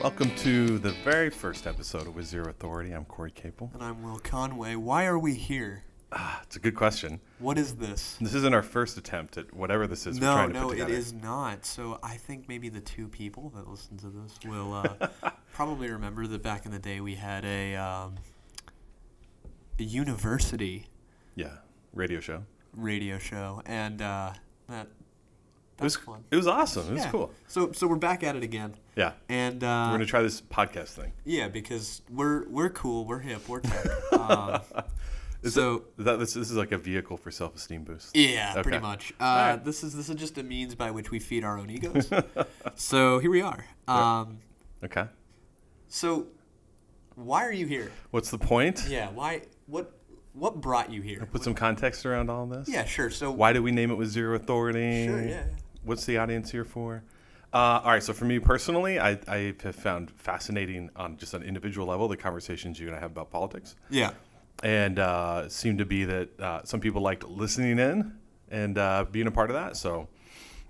Welcome to the very first episode of With Zero Authority. I'm Corey Capel. And I'm Will Conway. Why are we here? Ah, it's a good question. What is this? This isn't our first attempt at whatever this is we're no, trying to no, it is not. So I think maybe the two people that listen to this will uh, probably remember that back in the day we had a, um, a university Yeah, radio show. radio show, and uh, that It was that's fun. It was awesome. It was Yeah. cool. So so we're back at it again, Yeah, and we're uh, gonna try this podcast thing. yeah, because we're we're cool, we're hip, we're tech. um, Is so that this, this is like a vehicle for self-esteem boost? Yeah, Okay. pretty much. Uh, Alright. This is this is just a means by which we feed our own egos. so here we are. Um, Okay. so why are you here? What's the point? Yeah, why? What what brought you here? Put some context around all this. yeah, sure. So Why do we name it with zero authority? Sure, yeah. What's the audience here for? Uh, all right, so for me personally, I, I have found fascinating on just an individual level the conversations you and I have about politics. yeah, and uh, seemed to be that uh, some people liked listening in and uh, being a part of that. So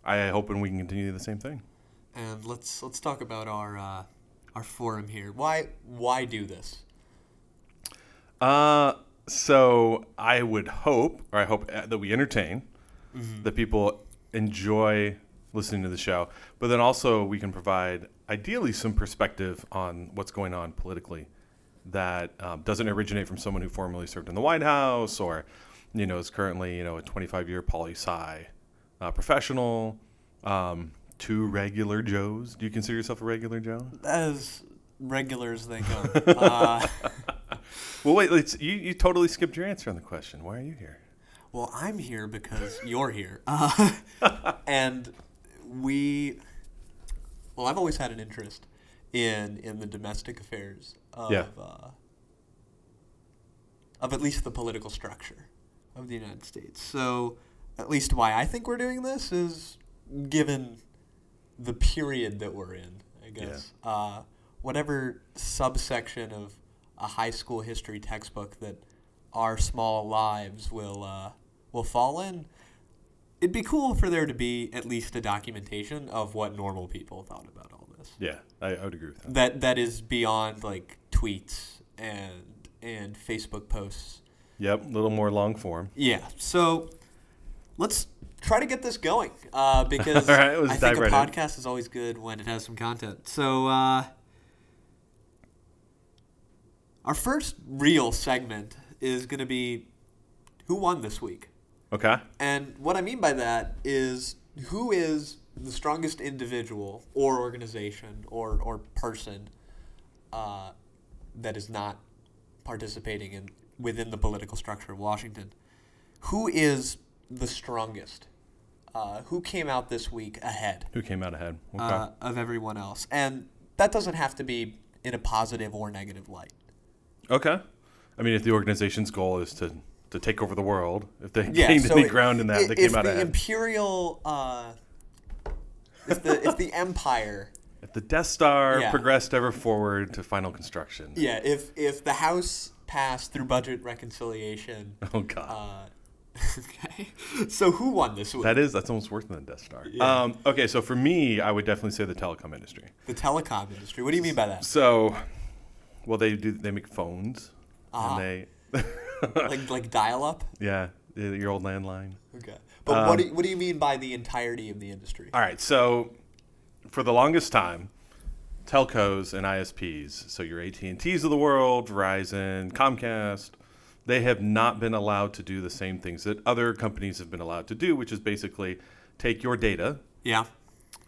I hope and we can continue the same thing. and let's let's talk about our uh, our forum here. Why why do this? Uh, so I would hope, or I hope uh, that we entertain, the people enjoy listening to the show, but then also we can provide ideally some perspective on what's going on politically that um, doesn't originate from someone who formerly served in the White House or, you know, is currently, you know, a 25 year poli sci uh, professional. Um, two regular Joes. Do you consider yourself a regular Joe? As regular as they come. uh, Well, wait, let's, you, you totally skipped your answer on the question. Why are you here? Well, I'm here because you're here. Uh, and we, well, I've always had an interest in in the domestic affairs of Yeah. uh, of at least the political structure of the United States. So, at least why I think we're doing this is given the period that we're in. I guess uh, whatever subsection of a high school history textbook that our small lives will uh, will fall in. It'd be cool for there to be at least a documentation of what normal people thought about all this. Yeah, I, I would agree with that. That that is beyond like tweets and and Facebook posts. Yep, a little more long form. Yeah. So let's try to get this going uh, because All right, I think a right in. podcast is always good when it has some content. So uh, our first real segment is going to be who won this week. Okay. And what I mean by that is who is the strongest individual or organization or, or person uh, that is not participating in within the political structure of Washington. Who is the strongest? Uh, who came out this week ahead Who came out ahead? Okay. uh, of everyone else? And that doesn't have to be in a positive or negative light. okay. I mean, if the organization's goal is to, to take over the world, if they Yeah, gained so any i- ground in that, i- they came out the ahead. imperial, uh, if the if the empire if the Death Star Yeah. progressed ever forward to final construction. Yeah, if if the House passed through budget reconciliation, Oh God. uh, okay. So who won this week? that is that's almost worse than the Death Star. Yeah. Um, okay, so for me, I would definitely say the telecom industry. the telecom industry. What do you mean by that? So, well, they do they make phones, Ah. and they, Like like dial up? yeah, your old landline. Okay. But Um, what do you, what do you mean by the entirety of the industry? All right, so for the longest time, telcos and ISPs, so your AT&Ts of the world, Verizon, Comcast, they have not been allowed to do the same things that other companies have been allowed to do, which is basically take your data Yeah.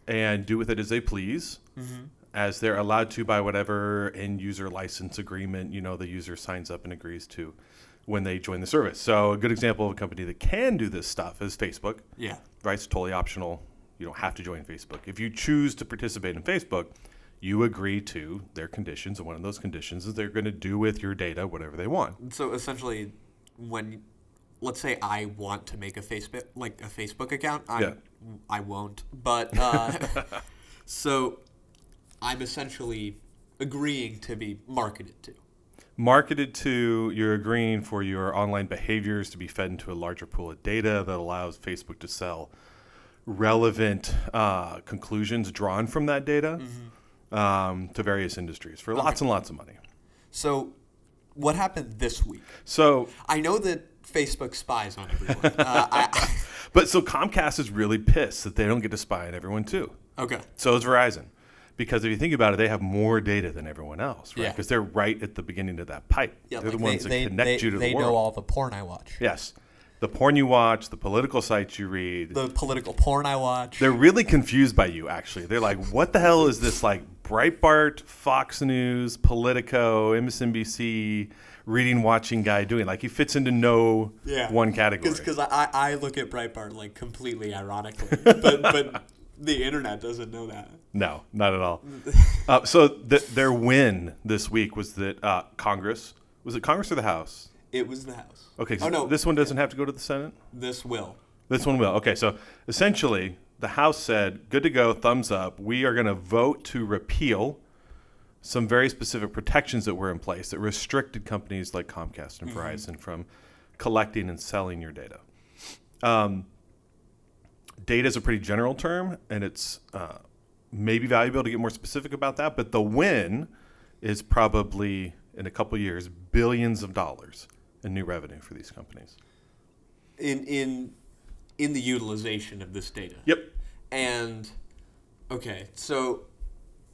and do with it as they please, as they're allowed to by whatever end user license agreement you know the user signs up and agrees to when they join the service. So a good example of a company that can do this stuff is Facebook Yeah. right? It's totally optional. You don't have to join Facebook. If you choose to participate in Facebook, you agree to their conditions, and one of those conditions is they're going to do with your data whatever they want. So essentially, when let's say I want to make a Facebook like a Facebook account, I Yeah. I won't. But uh, so I'm essentially agreeing to be marketed to. Marketed to, you're agreeing for your online behaviors to be fed into a larger pool of data that allows Facebook to sell relevant uh, conclusions drawn from that data. um, to various industries for lots and lots of money. So, what happened this week? So, I know that Facebook spies on everyone. uh, I, but so Comcast is really pissed that they don't get to spy on everyone too. okay. So is Verizon. Because if you think about it, they have more data than everyone else, right? Yeah. Because they're right at the beginning of that pipe. Yeah, they're like the ones they, that connect they, you to they the world. know all the porn I watch. yes. The porn you watch, the political sites you read, The political porn I watch. they're really confused by you actually they're like what the hell is this like breitbart fox news politico msnbc reading watching guy doing like he fits into no one category Because I, I look at Breitbart like completely ironically, but but the internet doesn't know that. No not at all uh, so th- their win this week was that uh, congress was it congress or the house It was the House. okay so Oh no, this one doesn't have to go to the senate this will. This one will. Okay, so essentially, the House said, good to go, thumbs up. We are going to vote to repeal some very specific protections that were in place that restricted companies like Comcast and Verizon from collecting and selling your data. Um, data is a pretty general term, and it's uh, maybe valuable to get more specific about that, but the win is probably, in a couple years, billions of dollars in new revenue for these companies. in in in the utilization of this data. Yep. And okay, so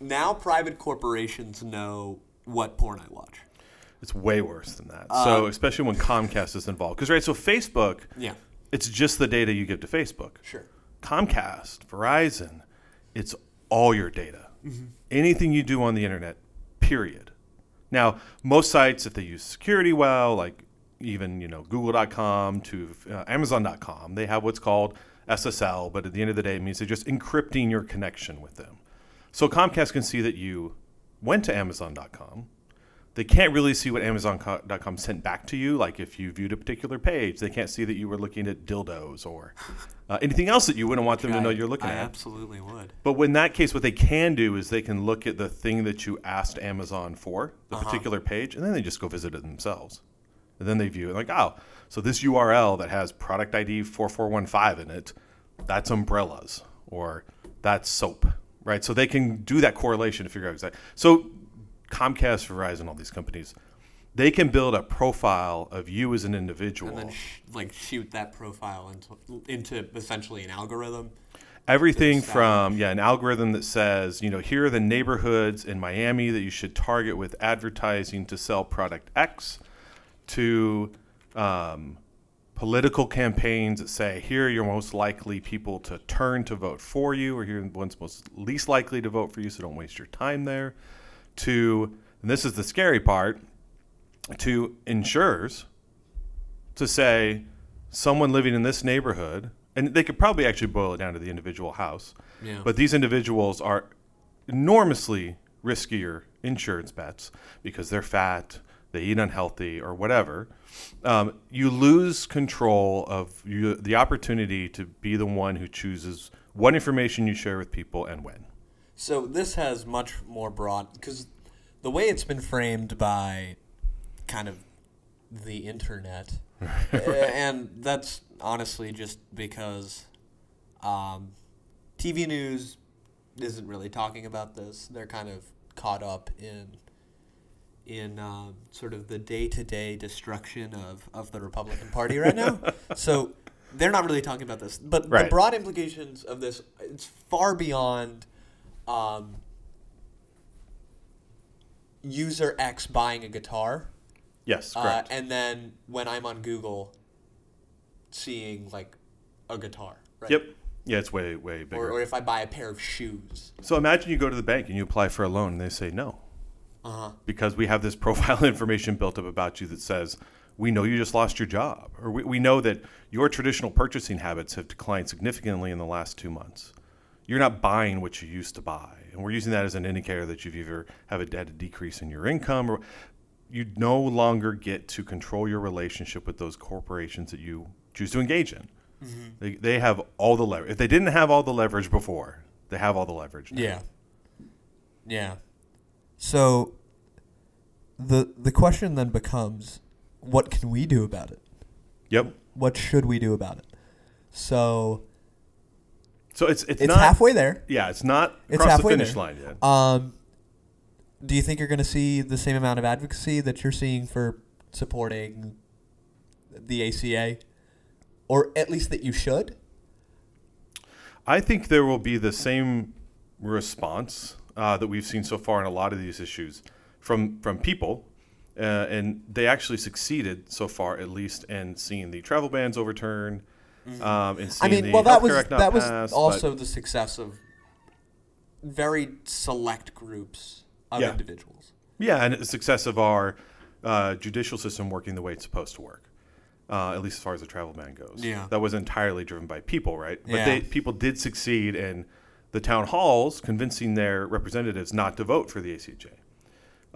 now private corporations know what porn I watch. It's way worse than that. Uh, so especially when Comcast is involved, because right, so Facebook, Yeah, it's just the data you give to Facebook. sure. Comcast, Verizon, it's all your data. Anything you do on the internet, period. Now, most sites, if they use security well, like even you know Google.com to uh, Amazon.com, they have what's called SSL. But at the end of the day, it means they're just encrypting your connection with them. So Comcast can see that you went to Amazon.com. They can't really see what Amazon.com sent back to you. Like if you viewed a particular page, they can't see that you were looking at dildos or uh, anything else that you wouldn't want them to know you're looking I at. absolutely would. But in that case, what they can do is they can look at the thing that you asked Amazon for, the particular page, and then they just go visit it themselves. And then they view it like, oh, so this URL that has product ID 4415 in it, that's umbrellas or that's soap, right? So they can do that correlation to figure out exactly. So Comcast, Verizon, all these companies, they can build a profile of you as an individual. And then sh- like shoot that profile into into essentially an algorithm. Everything from yeah, an algorithm that says, you know, here are the neighborhoods in Miami that you should target with advertising to sell product X, to um, political campaigns that say here are your most likely people to turn to vote for you, or here are the ones most least likely to vote for you, so don't waste your time there. To and this is the scary part, to insurers to say someone living in this neighborhood, and they could probably actually boil it down to the individual house, Yeah. but these individuals are enormously riskier insurance bets because they're fat, they eat unhealthy, or whatever. Um, you lose control of you, the opportunity to be the one who chooses what information you share with people and when. So this has much more broad because the way it's been framed by kind of the internet, uh, and that's honestly just because um, TV news isn't really talking about this. They're kind of caught up in in um, sort of the day to day destruction of, of the Republican Party right now. so they're not really talking about this. But the broad implications of this, it's far beyond um, user X buying a guitar. Yes, Uh, correct. and then when I'm on Google, seeing like a guitar. Right? yep. Yeah, it's way, way bigger. Or, or if I buy a pair of shoes. so imagine you go to the bank and you apply for a loan and they say no. Uh huh. because we have this profile information built up about you that says we know you just lost your job or we, we know that your traditional purchasing habits have declined significantly in the last two months you're not buying what you used to buy and we're using that as an indicator that you've either have a, had a decrease in your income or you no longer get to control your relationship with those corporations that you choose to engage in mm-hmm. they, they have all the leverage if they didn't have all the leverage before they have all the leverage now. Yeah. Yeah. So the the question then becomes what can we do about it? yep What should we do about it? So so it's it's, it's not halfway there. yeah it's not It's across the finish there. line yet Um do you think you're going to see the same amount of advocacy that you're seeing for supporting the ACA, or at least that you should? I think there will be the same response uh, that we've seen so far in a lot of these issues from from people, uh, and they actually succeeded so far, at least, in seeing the travel bans overturned. Um, and Mm-hmm. I mean, the well, that was that was passed, but- also the success of very select groups of Yeah. individuals. Yeah, and the success of our uh, judicial system working the way it's supposed to work, uh, at least as far as the travel ban goes. Yeah. that was entirely driven by people, right? But Yeah. they, people did succeed in the town halls convincing their representatives not to vote for the ACA.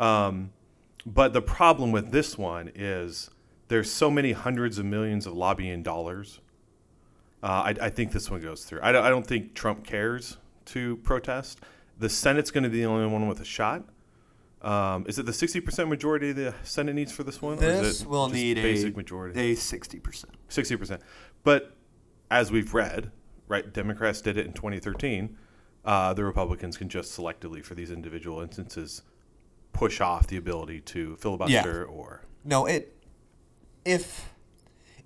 Um, but the problem with this one is there's so many hundreds of millions of lobbying dollars. Uh, I, I think this one goes through. I don't, I don't think Trump cares to protest. The Senate's going to be the only one with a shot. Um, is it the 60% majority the Senate needs for this one? or is This will need basic a majority. a sixty percent. 60%. But as we've read, right, Democrats did it in 2013. Uh, the Republicans can just selectively, for these individual instances, push off the ability to filibuster or. No, it if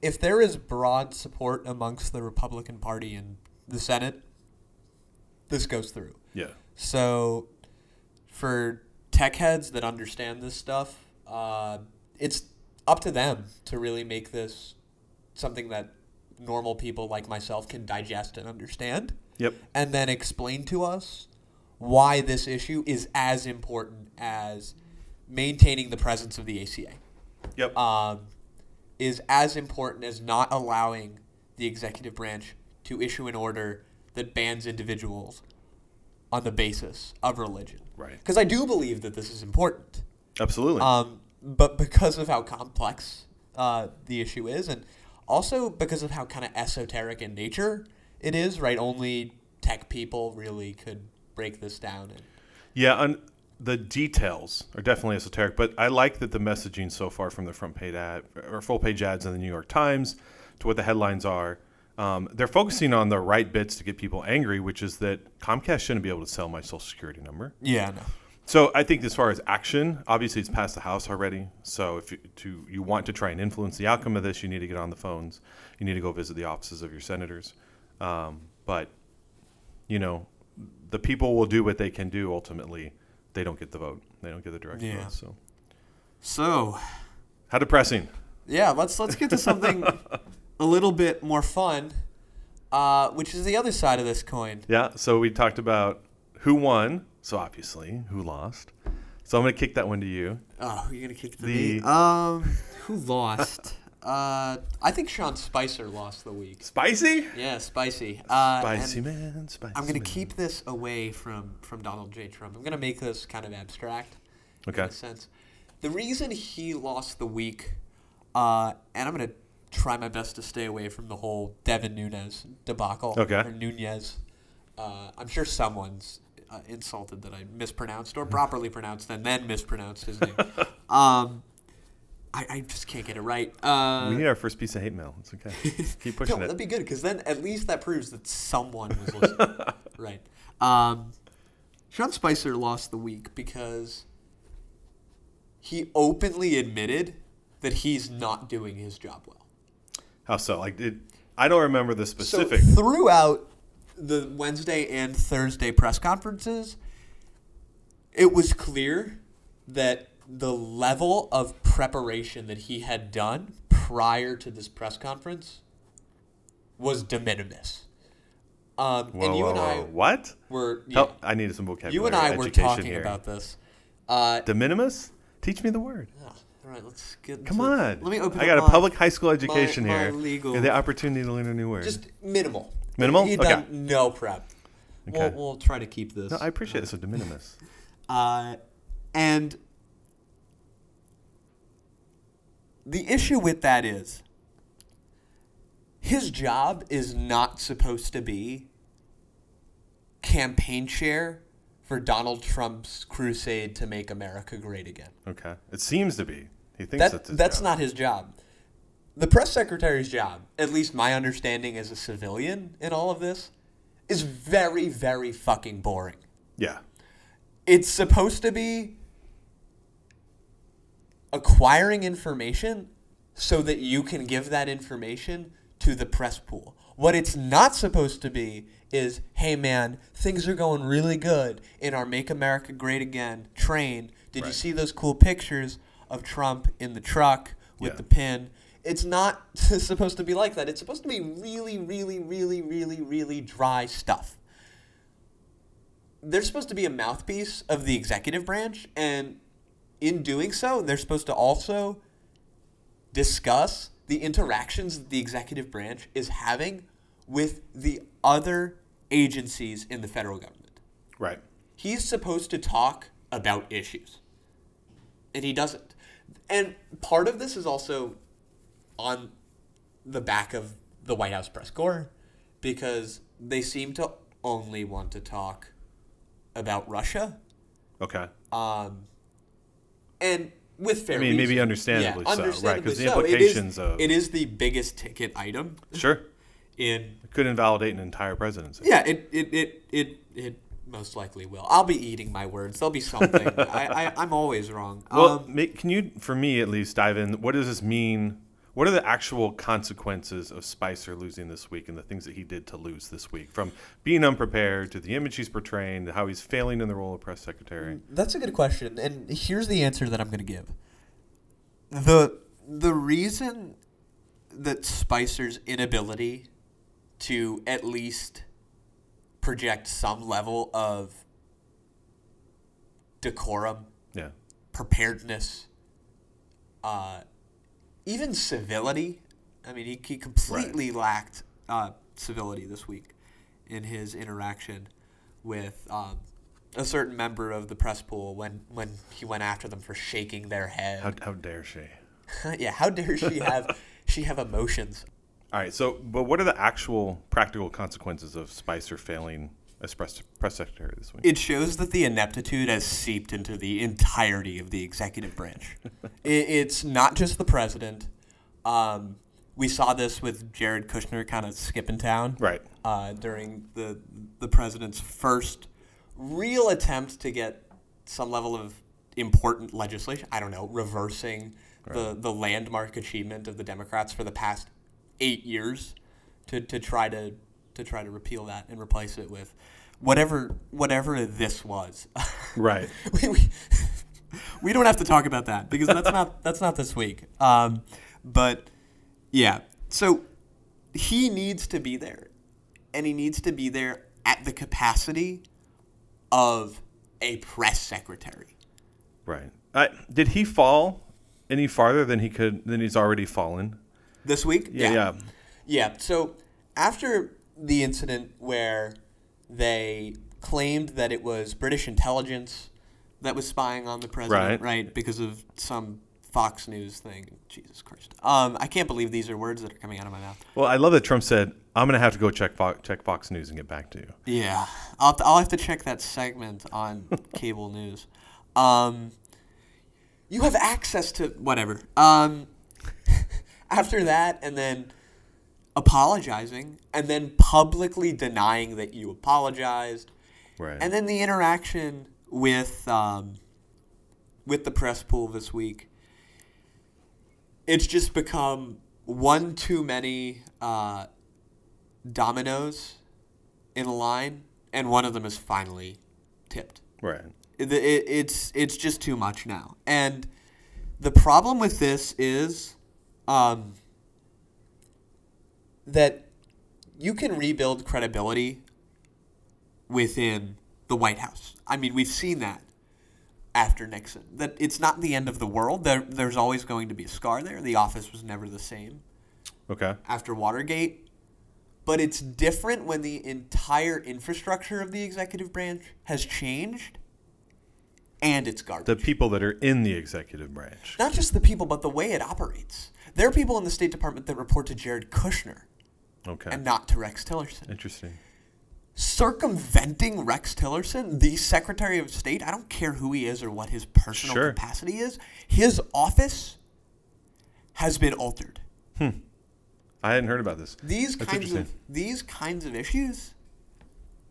if there is broad support amongst the Republican Party in the Senate, this goes through. Yeah. So, for tech heads that understand this stuff, uh, it's up to them to really make this something that normal people like myself can digest and understand, Yep. and then explain to us why this issue is as important as maintaining the presence of the ACA Yep. um, is as important as not allowing the executive branch to issue an order that bans individuals on the basis of religion. Right. Because I do believe that this is important. Absolutely. Um, but because of how complex uh, the issue is, and also because of how kind of esoteric in nature it is, right? Only tech people really could break this down. And, Yeah, and the details are definitely esoteric, but I like that the messaging so far from the front page ad or full page ads in the New York Times to what the headlines are. Um, they're focusing on the right bits to get people angry, which is that Comcast shouldn't be able to sell my social security number. yeah, no. So I think as far as action, obviously it's passed the House already. So if you, to, you want to try and influence the outcome of this, you need to get on the phones. You need to go visit the offices of your senators. Um, but you know, the people will do what they can do. Ultimately, they don't get the vote. They don't get the direct Yeah. vote. So So, how depressing. Yeah, let's let's get to something a little bit more fun, uh, which is the other side of this coin. Yeah. So we talked about who won. So obviously, who lost. So I'm going to kick that one to you. Oh, you're gonna kick the, The- me? Um, who lost? Uh, I think Sean Spicer lost the week. Spicy. Yeah, spicy. Uh, Spicy man. Spicy. I'm gonna man. keep this away from from Donald J. Trump. I'm gonna make this kind of abstract. Okay. In a sense, the reason he lost the week, uh, and I'm gonna try my best to stay away from the whole Devin Nunes debacle. Okay. Or Nunez. Uh, I'm sure someone's uh, insulted that I mispronounced or properly pronounced and then mispronounced his name. um, I, I just can't get it right. Uh, we need our first piece of hate mail. It's okay. Keep pushing no, it. that'd be good because then at least that proves that someone was listening. right. Um, Sean Spicer lost the week because he openly admitted that he's not doing his job well. How so? Like, it, I don't remember the specific. So throughout the Wednesday and Thursday press conferences, it was clear that the level of preparation that he had done prior to this press conference was de minimis. Um, whoa, and you whoa, and I whoa. What? were yeah, Help! I needed some vocabulary. you and I were talking here. about this. Uh, de minimis. Teach me the word. oh, all right, let's get. Come on. Let me open. I got a public high school education my here. legal- and the opportunity to learn a new word. Just minimal. Minimal? Okay. done no prep. We'll, Okay. we'll try to keep this. no, I appreciate it. So de minimis. Uh, and the issue with that is his job is not supposed to be campaign chair for Donald Trump's crusade to make America great again. Okay. It seems to be. He thinks That, that's that's job. not his job. The press secretary's job, at least my understanding as a civilian in all of this, is very, very fucking boring. Yeah. it's supposed to be acquiring information so that you can give that information to the press pool. What it's not supposed to be is, hey man, things are going really good in our Make America Great Again train. Did you see those cool pictures of Trump in the truck with Yeah. the pin? It's not supposed to be like that. It's supposed to be really, really, really, really, really dry stuff. They're supposed to be a mouthpiece of the executive branch, and in doing so, they're supposed to also discuss the interactions that the executive branch is having with the other agencies in the federal government. Right. He's supposed to talk about issues, and he doesn't. And part of this is also on the back of the White House press corps because they seem to only want to talk about Russia. Okay. Um, and with fair I mean, maybe reason. understandably so, right, 'cause understandably the so. It is- implications of- it is the biggest ticket item Sure. in It could invalidate an entire presidency. yeah it it, it, it, it most likely will i'll be eating my words there'll be something I, I, i'm always wrong Well, um, can you, for me at least, dive in? What does this mean? What are the actual consequences of Spicer losing this week and the things that he did to lose this week? From being unprepared to the image he's portraying to how he's failing in the role of press secretary. That's a good question, and here's the answer that I'm going to give. the The reason that Spicer's inability to at least project some level of decorum, Yeah. preparedness, uh, even civility. I mean, he, he completely lacked uh, civility this week in his interaction with um, a certain member of the press pool when, when he went after them for shaking their head. How, how dare she? yeah, how dare she have she have emotions? All right. So, but what are the actual practical consequences of Spicer failing press, press secretary this week? It shows that the ineptitude has seeped into the entirety of the executive branch. it, it's not just the president. Um, we saw this with Jared Kushner kind of skipping town right. uh, during the the president's first real attempt to get some level of important legislation. I don't know, reversing the, the landmark achievement of the Democrats for the past eight years to, to try to to try to repeal that and replace it with whatever whatever this was. Right. we, we, we don't have to talk about that because that's not that's not this week. Um, but yeah, so he needs to be there, and he needs to be there at the capacity of a press secretary. Right. I, did he fall any farther than he could than he's already fallen? This week, Yeah. Yeah. Yeah. So after the incident where they claimed that it was British intelligence that was spying on the president, Right. Because of some Fox News thing. Jesus Christ. Um, I can't believe these are words that are coming out of my mouth. Well, I love that Trump said, "I'm going to have to go check Fox, check Fox News and get back to you." Yeah, I'll have to, I'll have to check that segment on cable news. Um, you have access to whatever. Um, after that, and then apologizing, and then publicly denying that you apologized, Right. and then the interaction with um, with the press pool this week. It's just become one too many uh, dominoes in a line, and one of them is finally tipped. right. It, it, it's it's just too much now, and the problem with this is um, that you can rebuild credibility within the White House. I mean, we've seen that after Nixon. That it's not the end of the world. There, there's always going to be a scar there. The office was never the same Okay. after Watergate. But it's different when the entire infrastructure of the executive branch has changed and it's garbage. The people that are in the executive branch. Not just the people, but the way it operates. There are people in the State Department that report to Jared Kushner Okay. and not to Rex Tillerson. Interesting. circumventing Rex Tillerson, the Secretary of State, I don't care who he is or what his personal Sure. capacity is, his office has been altered. Hmm. I hadn't heard about this. These That's kinds of these kinds of issues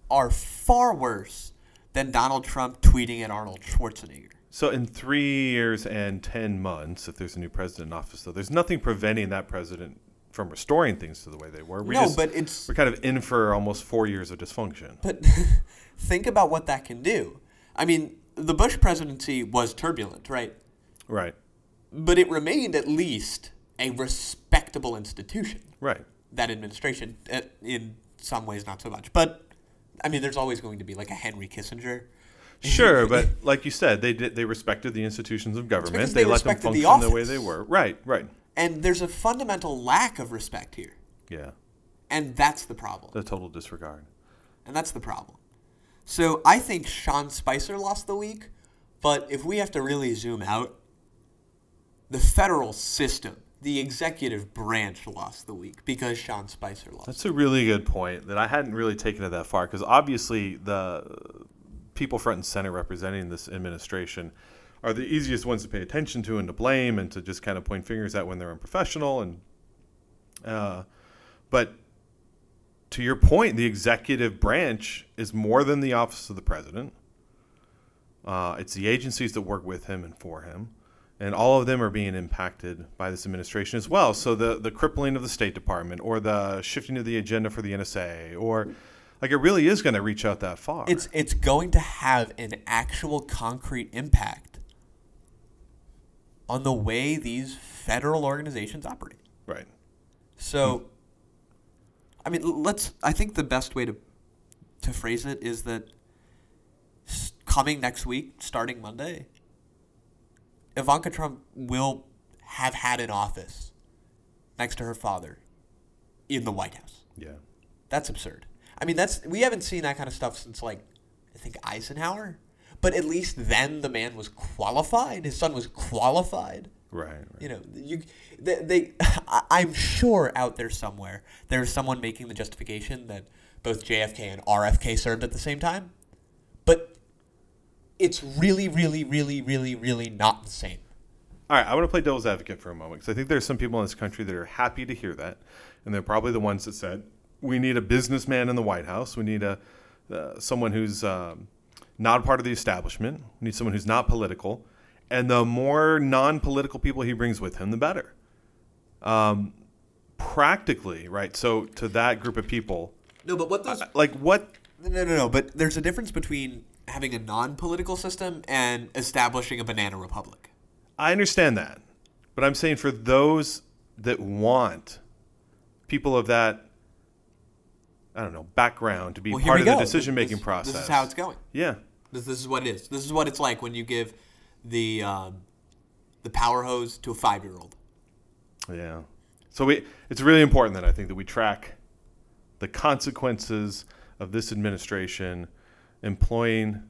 are far worse than Donald Trump tweeting at Arnold Schwarzenegger. So in three years and ten months, if there's a new president in office, though, there's nothing preventing that president from restoring things to the way they were. We no, just, but it's we're kind of in for almost four years of dysfunction. but think about what that can do. I mean, the Bush presidency was turbulent, right? Right. But it remained at least a respectable institution. Right. That administration, uh, in some ways, not so much. But I mean, there's always going to be like a Henry Kissinger. Sure, but like you said, they did they respected the institutions of government. They, they let them respected the function the, way they were. Right. Right. And there's a fundamental lack of respect here. Yeah. And that's the problem. The total disregard. And that's the problem. So I think Sean Spicer lost the week, but if we have to really zoom out, the federal system, the executive branch lost the week because Sean Spicer lost. That's a really good point that I hadn't really taken it that far because obviously the people front and center representing this administration are the easiest ones to pay attention to and to blame and to just kind of point fingers at when they're unprofessional and uh, but to your point, the executive branch is more than the office of the president. Uh, it's the agencies that work with him and for him, and all of them are being impacted by this administration as well. So the the crippling of the State Department, or the shifting of the agenda for the NSA, or like it really is going to reach out that far. It's it's going to have an actual concrete impact on the way these federal organizations operate. right. So, I mean, let's. I think the best way to to phrase it is that coming next week, starting Monday, Ivanka Trump will have had an office next to her father in the White House. Yeah. That's absurd. I mean, that's we haven't seen that kind of stuff since like I think Eisenhower. But at least then the man was qualified. His son was qualified. Right. right. You know, you they, they I- I'm sure out there somewhere there's someone making the justification that both JFK and RFK served at the same time. But it's really really really really really not the same. All right, I want to play devil's advocate for a moment because I think there's some people in this country that are happy to hear that, and they're probably the ones that said we need a businessman in the White House. We need a uh, someone who's um, not a part of the establishment. We need someone who's not political, and the more non-political people he brings with him, the better. Um, practically, right? So to that group of people, No, but what those like what? No, no, no, no. But there's a difference between having a non-political system and establishing a banana republic. I understand that, but I'm saying for those that want people of that, I don't know, background to be Well, part of the decision making process. This is how it's going. Yeah, This, this is what it is. This is what it's like when you give the um, the power hose to a five-year-old. yeah. So we, it's really important that I think that we track the consequences of this administration employing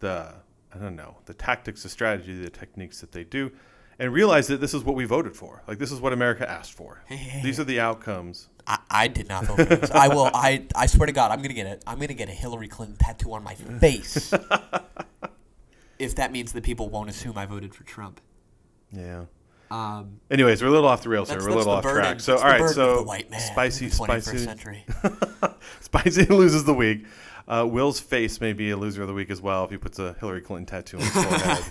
the, I don't know, the tactics, the strategy, the techniques that they do, and realize that this is what we voted for. Like this is what America asked for. These are the outcomes. I, I did not vote for this. I will. I I swear to God, I'm gonna get it. I'm gonna get a Hillary Clinton tattoo on my face. if that means that people won't assume I voted for Trump. Yeah. Um, Anyways, we're a little off the rails here. We're a little off burden. track. So, that's all right. So, the white man spicy, in the 21st spicy, century. spicy loses the week. Uh, Will's face may be a loser of the week as well if he puts a Hillary Clinton tattoo on his forehead.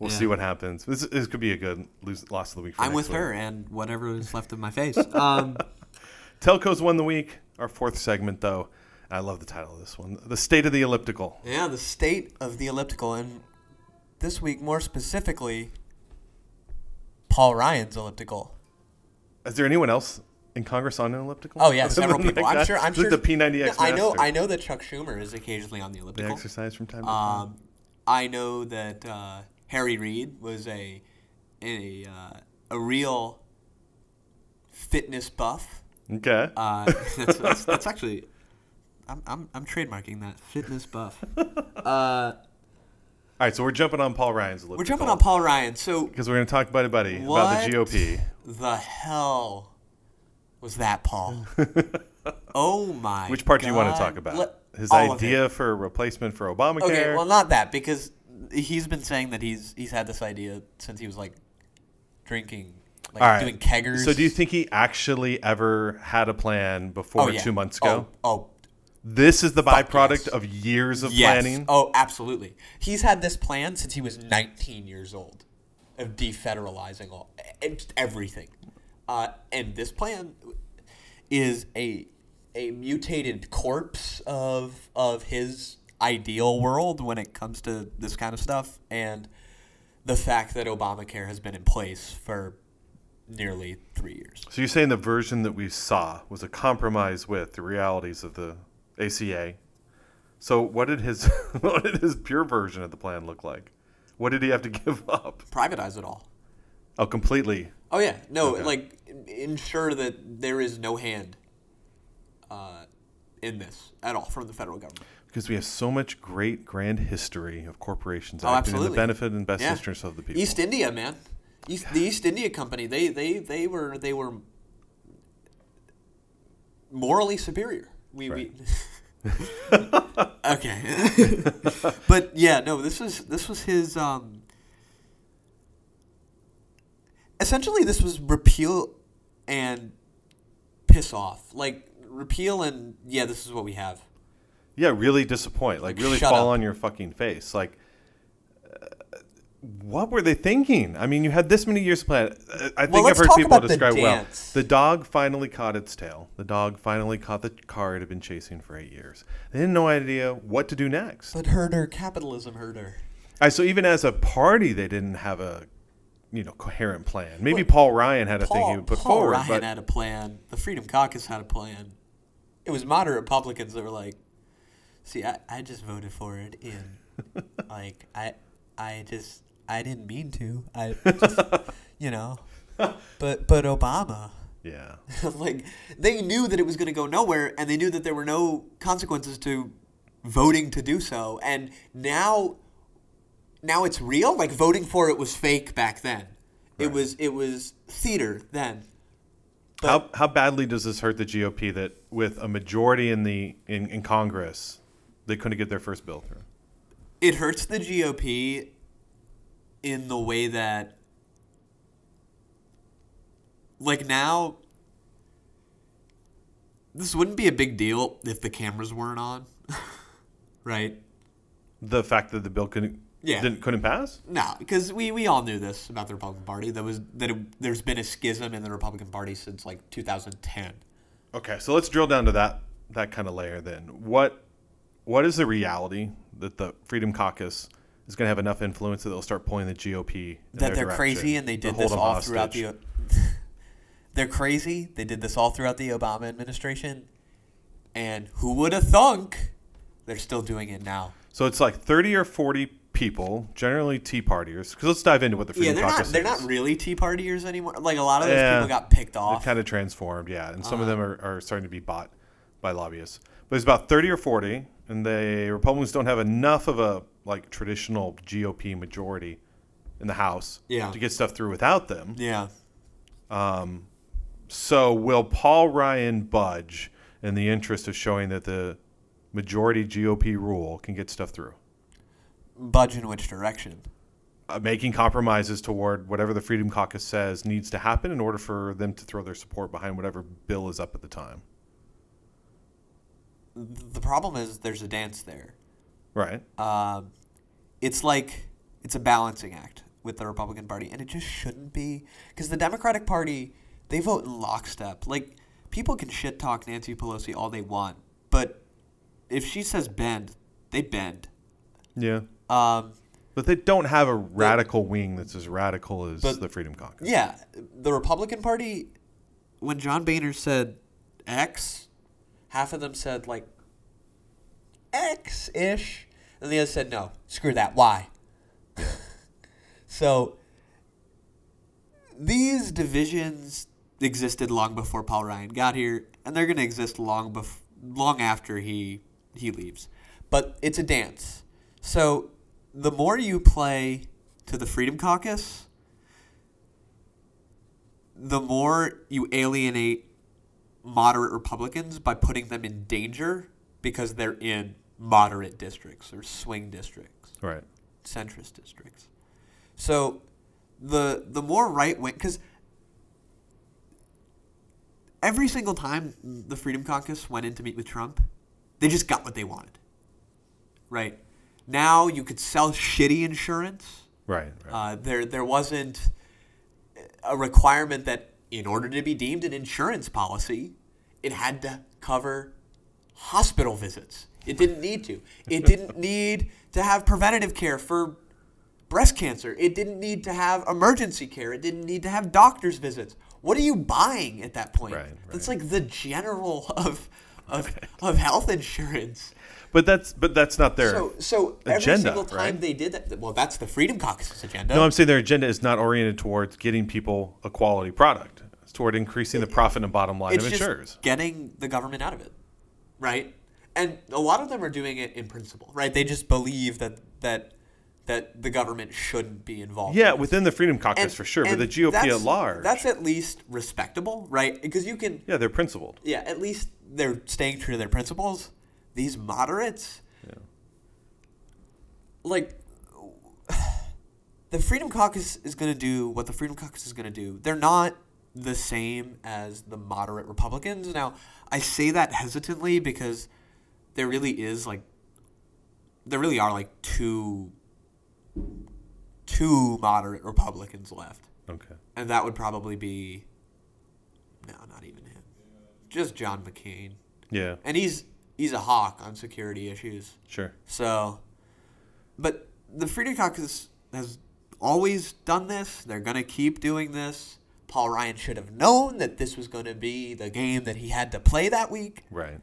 We'll Yeah. see what happens. This, this could be a good lose, loss of the week. For I'm with her and whatever is left of my face. Um, Telco's won the week. Our fourth segment, though. I love the title of this one. The State of the Elliptical. yeah, the state of the elliptical, and this week more specifically, Paul Ryan's elliptical. Is there anyone else in Congress on an elliptical? Oh yeah, several people. I'm sure. I'm sure the P90X. I know. master? I know that Chuck Schumer is occasionally on the They elliptical. exercise from time to time. Um, I know that uh, Harry Reid was a a uh, a real fitness buff. Okay. Uh, that's, that's, that's actually I'm, I'm I'm trademarking that fitness buff. Uh, All right, so we're jumping on Paul Ryan's elliptical. we're jumping on Paul Ryan. So because we're going to talk buddy buddy about the GOP. the hell was that, Paul? oh my! Which part do you want to talk about? Let- His idea for a replacement for Obamacare. Okay, well, not that because he's been saying that he's he's had this idea since he was like drinking, like All right. doing keggers. So do you think he actually ever had a plan before Oh, yeah. two months ago? Oh, oh, This is the Fuck byproduct yes. of years of Yes. planning. Oh, absolutely. He's had this plan since he was 19 years old of defederalizing all and everything. Uh, and this plan is a a mutated corpse of of his ideal world when it comes to this kind of stuff and the fact that Obamacare has been in place for nearly 3 years. So you're saying the version that we saw was a compromise with the realities of the ACA. So what did his what did his pure version of the plan look like? What did he have to give up? Privatize it all. Oh, completely. Oh yeah, no, Okay. like ensure that there is no hand uh, in this at all from the federal government. Because we have so much great grand history of corporations Oh, acting in the benefit and best Yeah. interests of the people. East India, man, East, the East India Company, they they they were they were morally superior. We we. okay, but yeah, no. This was this was his. Um, essentially, this was repeal and piss off. Like repeal and yeah, this is what we have. Yeah, really disappoint. Like really Shut fall up. on your fucking face. Like, what were they thinking? I mean, you had this many years to plan. I think Well, I've heard people about the describe well. The dog finally caught its tail. The dog finally caught the car it had been chasing for eight years. They had no idea what to do next. But herder capitalism herder. I so even as a party, they didn't have a you know coherent plan. Maybe Well, Paul Ryan had a thing he would put Paul forward, Ryan but had a plan. The Freedom Caucus had a plan. It was moderate Republicans that were like, "See, I, I just voted for it in, like I I just I didn't mean to. I just, you know, but but Obama." yeah, like they knew that it was going to go nowhere and they knew that there were no consequences to voting to do so. And now now it's real? Like voting for it was fake back then. It was it was theater then. How how badly does this hurt the GOP that with a majority in the in, in Congress, they couldn't get their first bill through? it hurts the GOP in the way that like now this wouldn't be a big deal if the cameras weren't on right The fact that the bill couldn't Yeah. didn't couldn't pass. No, because we, we all knew this about the Republican Party. That was that it, there's been a schism in the Republican Party since like 2010. Okay, so let's drill down to that that kind of layer then. What what is the reality that the Freedom Caucus is going to have enough influence that they'll start pulling the GOP That they're crazy and they did this all throughout hostage? the. they're crazy. They did this all throughout the Obama administration, and who would have thunk? They're still doing it now. So it's like 30 or 40 people, generally Tea Partiers. Because let's dive into what the Yeah, Freedom they're not they're is. not really Tea Partiers anymore. Like a lot of those Yeah. people got picked off. kind of transformed, yeah. And some of Uh. them are, are starting to be bought by lobbyists. But it's about 30 or 40, and the Republicans don't have enough of a like traditional GOP majority in the House Yeah. to get stuff through without them. yeah, Um, So will Paul Ryan budge in the interest of showing that the majority GOP rule can get stuff through? budge in which direction? Uh, making compromises toward whatever the Freedom Caucus says needs to happen in order for them to throw their support behind whatever bill is up at the time. The problem is there's a dance there. Right. um, it's like it's a balancing act with the Republican Party, and it just shouldn't be because the Democratic Party they vote in lockstep. Like people can shit talk Nancy Pelosi all they want, but if she says bend, they bend. Yeah. Um, But they don't have a radical wing that's as radical as But- the Freedom Caucus. yeah, the Republican Party, when John Boehner said X, half of them said like X ish, and the other said no, screw that, Why? so these divisions existed long before Paul Ryan got here, and they're going to exist long bef- long after he he leaves. But it's a dance. So the more you play to the Freedom Caucus, the more you alienate moderate Republicans by putting them in danger because they're in moderate districts or swing districts, Right. centrist districts. So the the more right wing because every single time the Freedom Caucus went in to meet with Trump, They just got what they wanted. Right? Now you could sell shitty insurance. Right. right. Uh, there, there wasn't a requirement that in order to be deemed an insurance policy, it had to cover hospital visits. It didn't need to. It didn't need to have preventative care for breast cancer. It didn't need to have emergency care. It didn't need to have doctor's visits. What are you buying at that point? Right, right. That's like the general of of, of health insurance. but that's but that's not their. So so every agenda, single time right? they did that, well, that's the Freedom Caucus's agenda. no, I'm saying their agenda is not oriented towards getting people a quality product. It's toward increasing the profit and bottom line it's of just insurers. getting the government out of it, right? And a lot of them are doing it in principle, right? They just believe that that that the government shouldn't be involved. Yeah, in within the Freedom Caucus And- for sure, but the GOP that's- at large. That's at least respectable, right? Because you can, yeah, they're principled. yeah, at least they're staying true to their principles. These moderates, yeah. like, the Freedom Caucus is going to do what the Freedom Caucus is going to do. They're not the same as the moderate Republicans. Now, I say that hesitantly because there really is like, there really are like two, two moderate Republicans left Okay. and that would probably be no, not even him, just John McCain, Yeah. and he's he's a hawk on security issues. Sure. So, but the Freedom Caucus has always done this. They're gonna keep doing this. Paul Ryan should have known that this was going to be the game that he had to play that week. Right.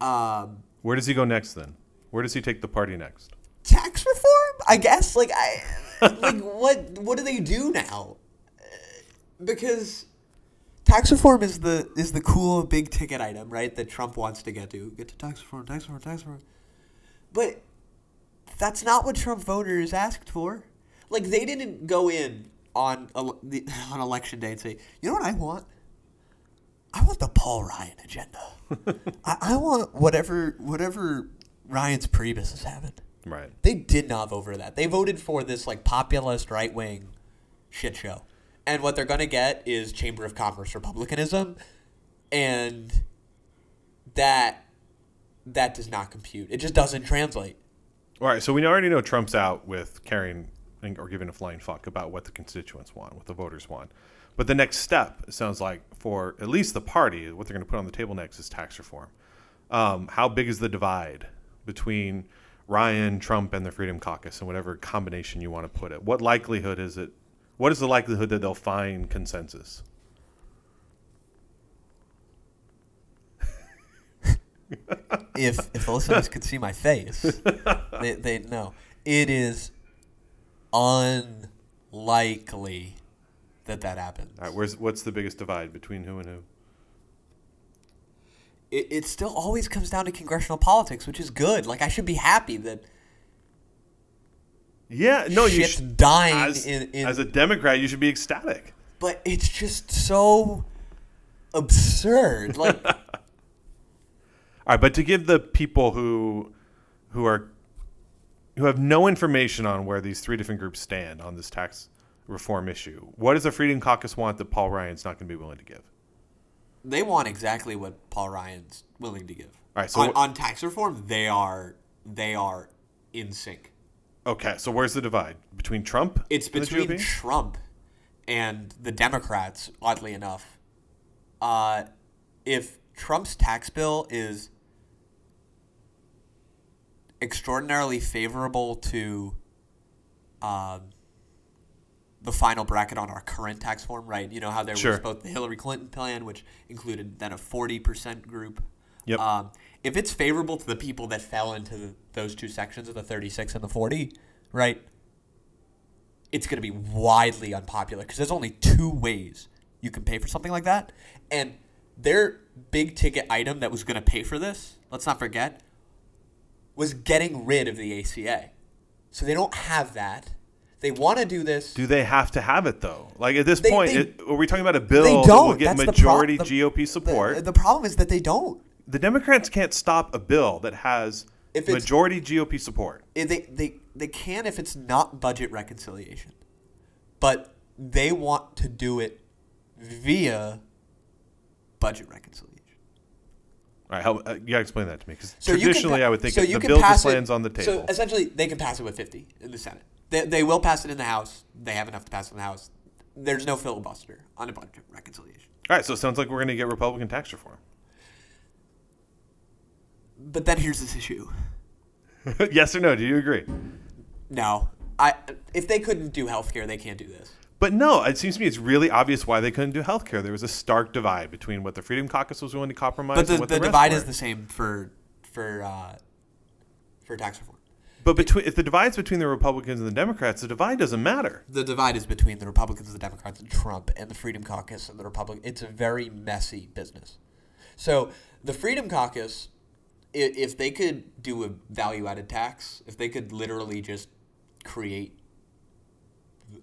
Um, Where does he go next then? Where does he take the party next? tax reform, I guess. Like I, like what what do they do now? Because tax reform is the is the cool big ticket item, right? That Trump wants to get to. Get to tax reform, tax reform, tax reform. But that's not what Trump voters asked for. Like they didn't go in on on election day and say, "You know what I want? I want the Paul Ryan agenda. I, I want whatever whatever Reince Priebus is having." Right. They did not vote for that. They voted for this like populist right wing shit show. And what they're gonna get is Chamber of Commerce Republicanism, and that that does not compute. It just doesn't translate. All right. So we already know Trump's out with caring and- or giving a flying fuck about what the constituents want, what the voters want. But the next step, it sounds like, for at least the party, what they're going to put on the table next is tax reform. Um, how big is the divide between Ryan, Trump, and the Freedom Caucus, and whatever combination you want to put it? What likelihood is it? What is the likelihood that they'll find consensus? If if the listeners could see my face, they they know it is unlikely that that happens. All right, where's what's the biggest divide between who and who? It, it still always comes down to congressional politics, which is good. Like I should be happy that Yeah, no, you should, dying as, in, in as a Democrat, you should be ecstatic. but it's just so absurd. Like All right, but to give the people who who are who have no information on where these three different groups stand on this tax reform issue, what does the Freedom Caucus want that Paul Ryan's not going to be willing to give? they want exactly what Paul Ryan's willing to give. All right, so on, what- on tax reform, they are they are in sync. Okay, so where's the divide between Trump? It's and the between? Trump and the Democrats. Oddly enough, uh, if Trump's tax bill is extraordinarily favorable to um, the final bracket on our current tax form, right? You know how there Sure. was both the Hillary Clinton plan, which included then a forty percent group. Yep. Um, if it's favorable to the people that fell into the, those two sections of the thirty-six and the forty, right? It's going to be widely unpopular because there's only two ways you can pay for something like that, and their big ticket item that was going to pay for this, let's not forget, was getting rid of the ACA. So they don't have that. They want to do this. Do they have to have it though? Like at this They- point, they- it, are we talking about a bill they that will don't. get That's the pro- majority the- GOP support? The, the problem is that they don't. the Democrats can't stop a bill that has majority GOP support. They, they, they can if it's not budget reconciliation. But they want to do it via budget reconciliation. All right, help, uh, you gotta explain that to me because So traditionally pa- I would think so you the can bill just it- lands on the table. So essentially, they can pass it with 50 in the Senate. They, they will pass it in the House. They have enough to pass it in the House. There's no filibuster on a budget reconciliation. All right, so it sounds like we're gonna get Republican tax reform. But then here's this issue. yes or no? Do you agree? No, I if they couldn't do healthcare, they can't do this. But no, it seems to me it's really obvious why they couldn't do healthcare. There was a stark divide between what the Freedom Caucus was willing to compromise But the, and what the, the, divide were. is the same for for uh, for tax reform. But between if the divide's between the Republicans and the Democrats, the divide doesn't matter. The divide is between the Republicans, and the Democrats, and Trump, and the Freedom Caucus and the Republic. It's a very messy business. So the Freedom Caucus, if they could do a value-added tax, if they could literally just create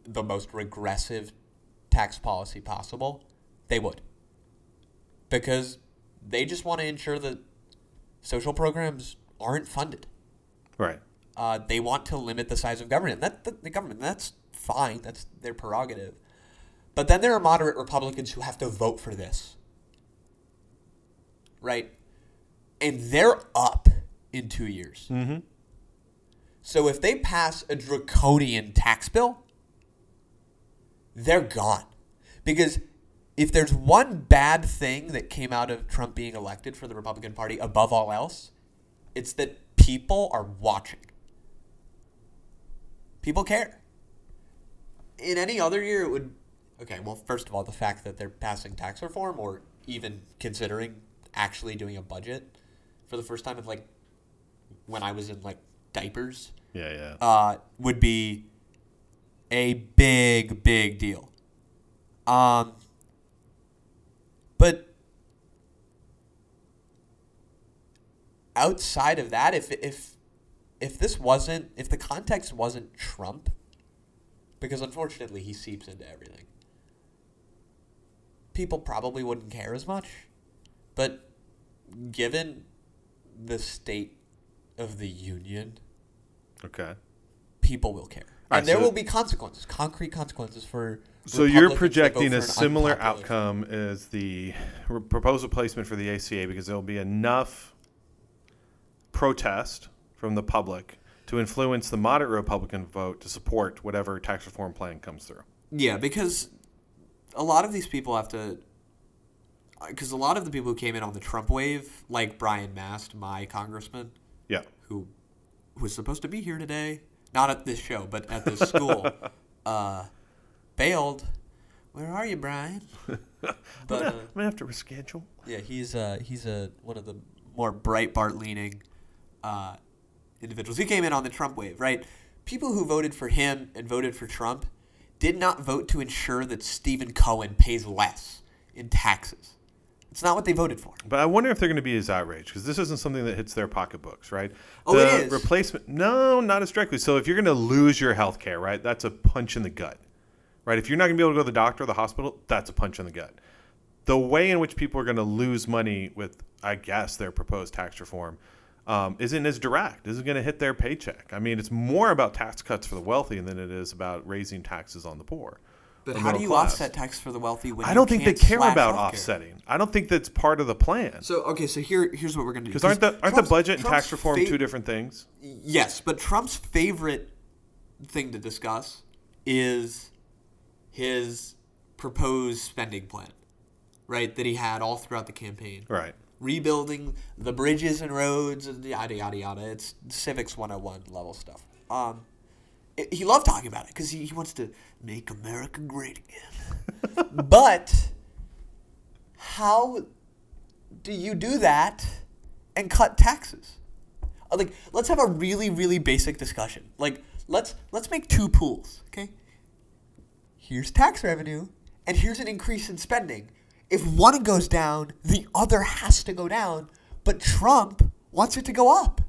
the most regressive tax policy possible, they would. Because they just want to ensure that social programs aren't funded. Right. Uh, they want to limit the size of government. That, that the government that's fine. That's their prerogative. But then there are moderate Republicans who have to vote for this. Right? And they're up in 2 years. Mm-hmm. So if they pass a draconian tax bill, they're gone. Because if there's one bad thing that came out of Trump being elected for the Republican Party above all else, it's that people are watching. People care. In any other year, it would. Okay, well, first of all, the fact that they're passing tax reform or even considering actually doing a budget for the first time in like when I was in like diapers Yeah, yeah. uh, would be a big, big deal. Um, but outside of that, if if if this wasn't if the context wasn't Trump, because unfortunately he seeps into everything, people probably wouldn't care as much. But given the state of the union okay. people will care. All right, and there so- will be consequences, concrete consequences for. So you're Republicans that vote projecting a similar outcome as the proposal placement for the ACA because there'll be enough protest from the public to influence the moderate Republican vote to support whatever tax reform plan comes through. Yeah, because a lot of these people have to. Because a lot of the people who came in on the Trump wave, like Brian Mast, my congressman, Yeah. who was supposed to be here today, not at this show, but at this school, uh, bailed. Where are you, Brian? But uh, I'm gonna have to reschedule. Yeah, he's uh he's a one of the more Breitbart leaning uh, individuals. He came in on the Trump wave, right? People who voted for him and voted for Trump did not vote to ensure that Stephen Cohen pays less in taxes. It's not what they voted for. But I wonder if they're going to be as outraged because this isn't something that hits their pocketbooks, right? Oh, the it is. replacement. No, not as directly. So if you're going to lose your health care, right, that's a punch in the gut, right? If you're not going to be able to go to the doctor or the hospital, that's a punch in the gut. The way in which people are going to lose money with, I guess, their proposed tax reform um, isn't as direct. Isn't going to hit their paycheck. I mean, it's more about tax cuts for the wealthy than it is about raising taxes on the poor. But or how do you class. offset tax for the wealthy when I don't think they can't care about healthcare? offsetting. I don't think that's part of the plan. So okay, so here here's what we're gonna do. Because aren't the aren't the Trump's- budget and tax reform fa- two different things? Yes, but Trump's favorite thing to discuss is his proposed spending plan, right? That he had all throughout the campaign. Right. Rebuilding the bridges and roads and yada yada yada. It's civics 101 level stuff. Um, it- he loved talking about it because he, he wants to make America great again. but how do you do that and cut taxes? Uh, Like, let's have a really, really basic discussion. Like, let's let's make two pools, okay? Here's tax revenue, and here's an increase in spending. If one goes down, the other has to go down. But Trump wants it to go up.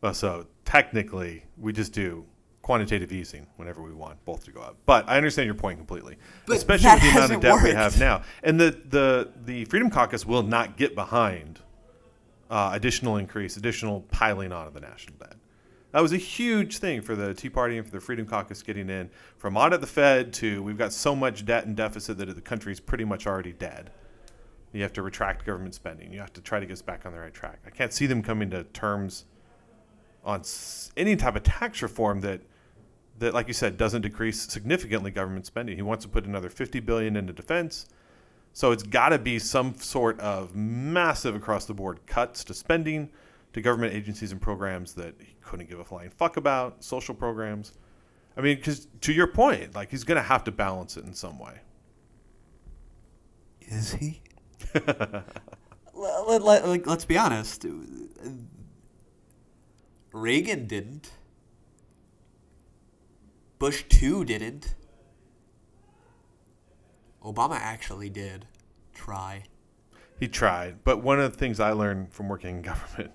Well, so technically, we just do quantitative easing whenever we want both to go up. But I understand your point completely, But especially with the amount of debt we have now. And the the the Freedom Caucus will not get behind uh, additional increase, additional piling on of the national debt. That was a huge thing for the Tea Party and for the Freedom Caucus getting in from audit the Fed to we've got so much debt and deficit that the country's pretty much already dead. You have to retract government spending. You have to try to get us back on the right track. I can't see them coming to terms on any type of tax reform that that, like you said, doesn't decrease significantly government spending. He wants to put another 50 billion into defense. So it's got to be some sort of massive across the board cuts to spending, to government agencies and programs that he couldn't give a flying fuck about, social programs. I mean, because to your point, like he's going to have to balance it in some way. Is he? let, let, like, let's be honest. Reagan didn't. Bush 2 didn't. Obama actually did try. He tried, but one of the things I learned from working in government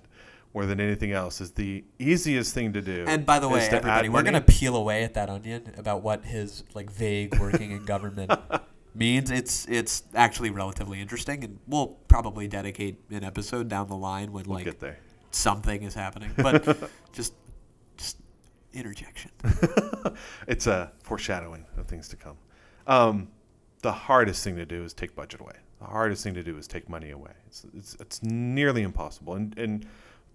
more than anything else is the easiest thing to do. And by the way, to everybody, we're gonna peel away at that onion about what his like vague working in government means. It's it's actually relatively interesting, and we'll probably dedicate an episode down the line when We'll like something is happening. But just interjection. it's a foreshadowing of things to come. Um, the hardest thing to do is take budget away. The hardest thing to do is take money away. It's, it's, it's nearly impossible. And, and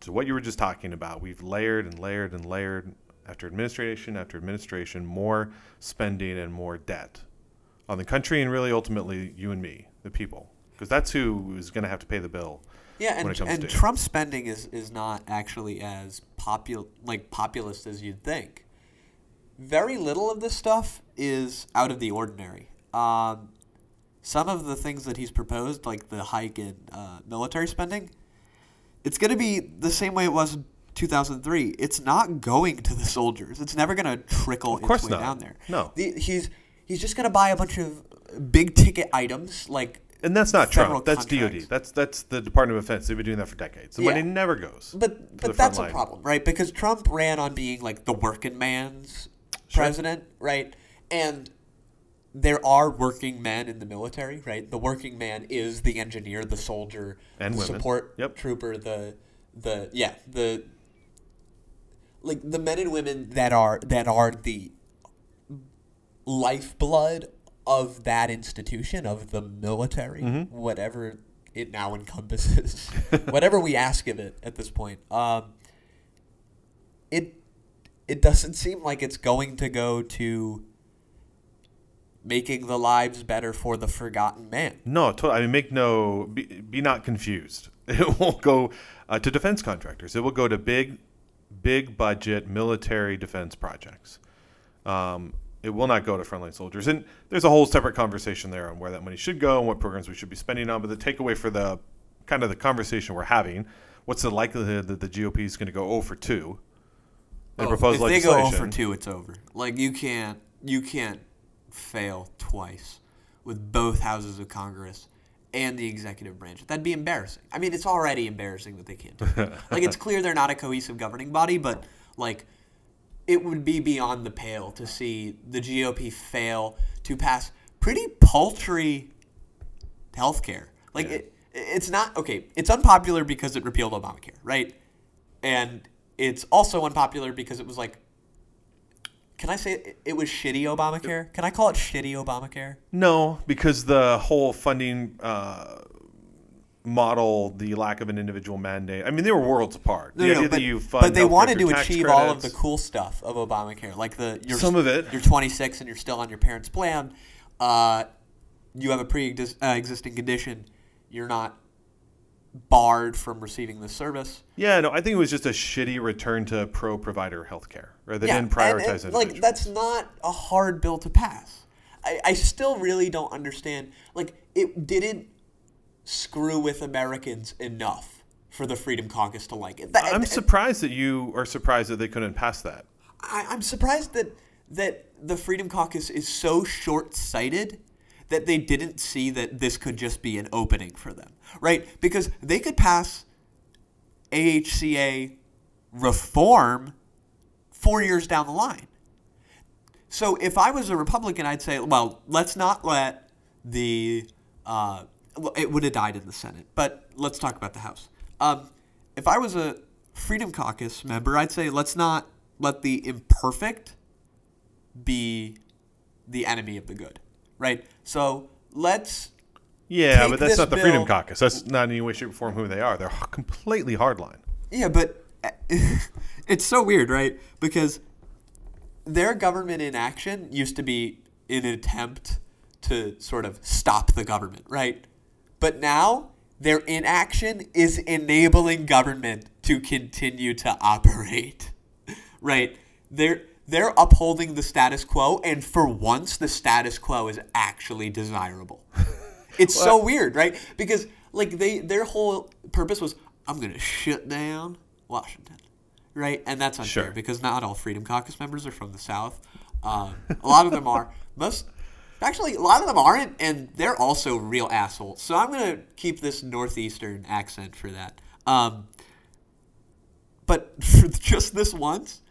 to what you were just talking about, we've layered and layered and layered after administration after administration more spending and more debt on the country and really ultimately you and me, the people, because that's who is going to have to pay the bill. Yeah, and, and Trump's spending is, is not actually as popul like populist as you'd think. Very little of this stuff is out of the ordinary. Um, some of the things that he's proposed, like the hike in uh, military spending, it's going to be the same way it was in 2003. It's not going to the soldiers. It's never going to trickle Of its way not. down there. No. The, he's he's just going to buy a bunch of big ticket items like And that's not Trump. That's contracts. DOD. That's that's the Department of Defense. They've been doing that for decades. The Yeah. money never goes. But but that's a problem, right? Because Trump ran on being like the working man's Sure. president, right? And there are working men in the military, right? The working man is the engineer, the soldier, And the women. support Yep. trooper, the the yeah, the like the men and women that are that are the lifeblood of that institution of the military, Mm-hmm. whatever it now encompasses, whatever we ask of it at this point. Um, it it doesn't seem like it's going to go to making the lives better for the forgotten man. No, to- I mean, make no, be, be not confused. It won't go uh, to defense contractors. It will go to big, big budget military defense projects. Um, it will not go to frontline soldiers. And there's a whole separate conversation there on where that money should go and what programs we should be spending on. But the takeaway for the kind of the conversation we're having, what's the likelihood that the GOP is going to go 0 for 2? And propose Oh, if they go legislation. 0 for 2, it's over. Like you can't you can't fail twice with both houses of Congress and the executive branch. That'd be embarrassing. I mean, it's already embarrassing that they can't. Do it. like it's clear they're not a cohesive governing body, but like it would be beyond the pale to see the GOP fail to pass pretty paltry health care. Like Yeah. it, it's not okay. It's unpopular because it repealed Obamacare, right? And it's also unpopular because it was like, can I say it, it was shitty Obamacare? Can I call it shitty Obamacare? No, because the whole funding uh, model, the lack of an individual mandate. I mean, they were worlds apart. The no, idea no, but, but they wanted to achieve all of the cool stuff of Obamacare, like the you're, Some of it. You're 26 and you're still on your parents' plan. Uh, you have a pre-existing condition. You're not barred from receiving the service. Yeah, no, I think it was just a shitty return to pro-provider healthcare, right? They Yeah, didn't prioritize it. Like that's not a hard bill to pass. I, I still really don't understand. Like it didn't screw with Americans enough for the Freedom Caucus to like it. That- I'm surprised that you are surprised that they couldn't pass that. I, I'm surprised that that the Freedom Caucus is so short-sighted that they didn't see that this could just be an opening for them, right? Because they could pass AHCA reform four years down the line. So if I was a Republican, I'd say, well, let's not let the uh, well, it would have died in the Senate, but let's talk about the House. Um, if I was a Freedom Caucus member, I'd say let's not let the imperfect be the enemy of the good, right? So let's Yeah, but that's not the Freedom Caucus. That's not in any way, shape, or form who they are. They're completely hardline. Yeah, but it's so weird, right? Because their government inaction used to be an attempt to sort of stop the government, right? But now their inaction is enabling government to continue to operate, right? They're they're upholding the status quo, and for once, the status quo is actually desirable. It's so weird, right? Because like they their whole purpose was I'm gonna shut down Washington, right? And that's unfair Sure. because not all Freedom Caucus members are from the South. Um, a lot of them are. Most actually, a lot of them aren't, and they're also real assholes. So I'm gonna keep this northeastern accent for that. Um, but just this once,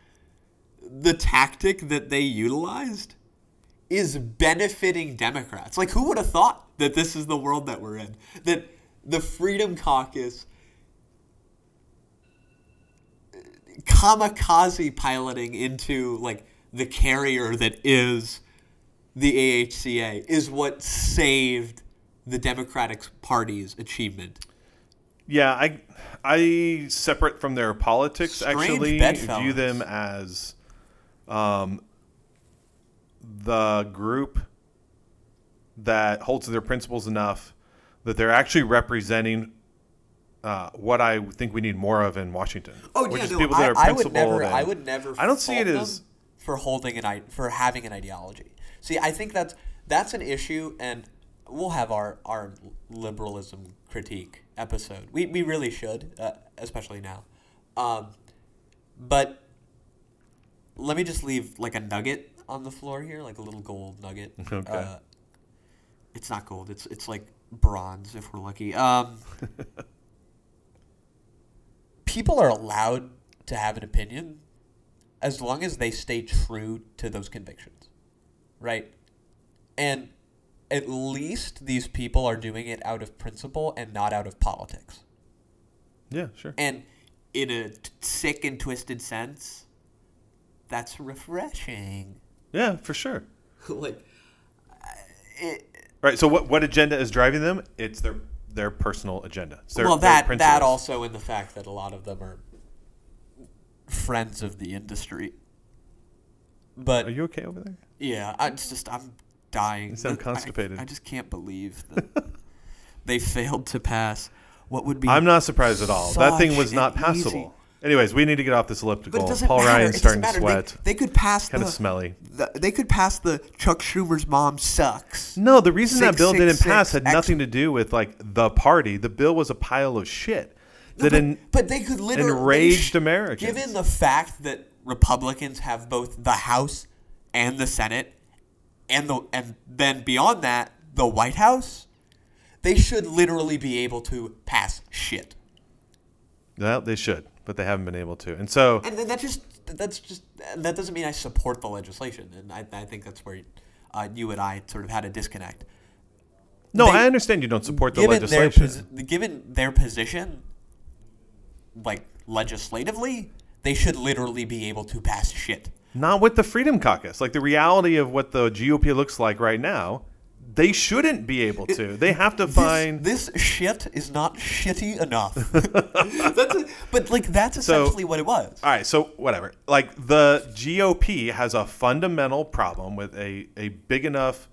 the tactic that they utilized is benefiting Democrats. Like, who would have thought that this is the world that we're in? That the Freedom Caucus kamikaze piloting into like the carrier that is the AHCA is what saved the Democratic Party's achievement. Yeah, I I separate from their politics. Strange actually, bedfellows. view them as um, the group that holds to their principles enough that they're actually representing uh, what I think we need more of in Washington. Oh yeah, no, people I, that are I would never. I would never. I don't see it as for holding an i- for having an ideology. See, I think that's that's an issue, and we'll have our our liberalism critique episode. We we really should, uh, especially now. Um, but let me just leave like a nugget on the floor here, like a little gold nugget. Okay. Uh, it's not gold. It's it's like bronze if we're lucky. Um, people are allowed to have an opinion as long as they stay true to those convictions, right? And at least these people are doing it out of principle and not out of politics. yeah, sure. And in a t- sick and twisted sense, that's refreshing. Yeah, for sure. like, it, Right. So what what agenda is driving them? It's their their personal agenda. It's their, well, their that that principles. also in the fact that a lot of them are friends of the industry. But Are you okay over there? Yeah, I, it's just I'm dying. You sound I- constipated. I, just can't believe that they failed to pass what would be. I'm not surprised at all. That thing was not an easy- passable. Anyways, we need to get off this But elliptical. it doesn't Paul matter. Ryan's it starting to sweat. They, they could pass Kind the, of smelly. the. They could pass the Chuck Schumer's mom sucks. No, the reason that bill six, didn't pass had X- nothing to do with like the party. The bill was a pile of shit No, that but, en- but they could literally enraged Americans. Given the fact that Republicans have both the House and the Senate, and the and then beyond that the White House, they should literally be able to pass shit. well, they should, but they haven't been able to. And so, And that just that's just that doesn't mean I support the legislation, and I, I think that's where uh, you and I sort of had a disconnect. no, they- I understand you don't support the given their legislation. posi- given their position, like legislatively, they should literally be able to pass shit. Not with the Freedom Caucus. Like the reality of what the GOP looks like right now, they shouldn't be able to. They have to find. this, this shit is not shitty enough. that's a, but like that's So- essentially what it was. All right, so whatever. Like the GOP has a fundamental problem with a, a big enough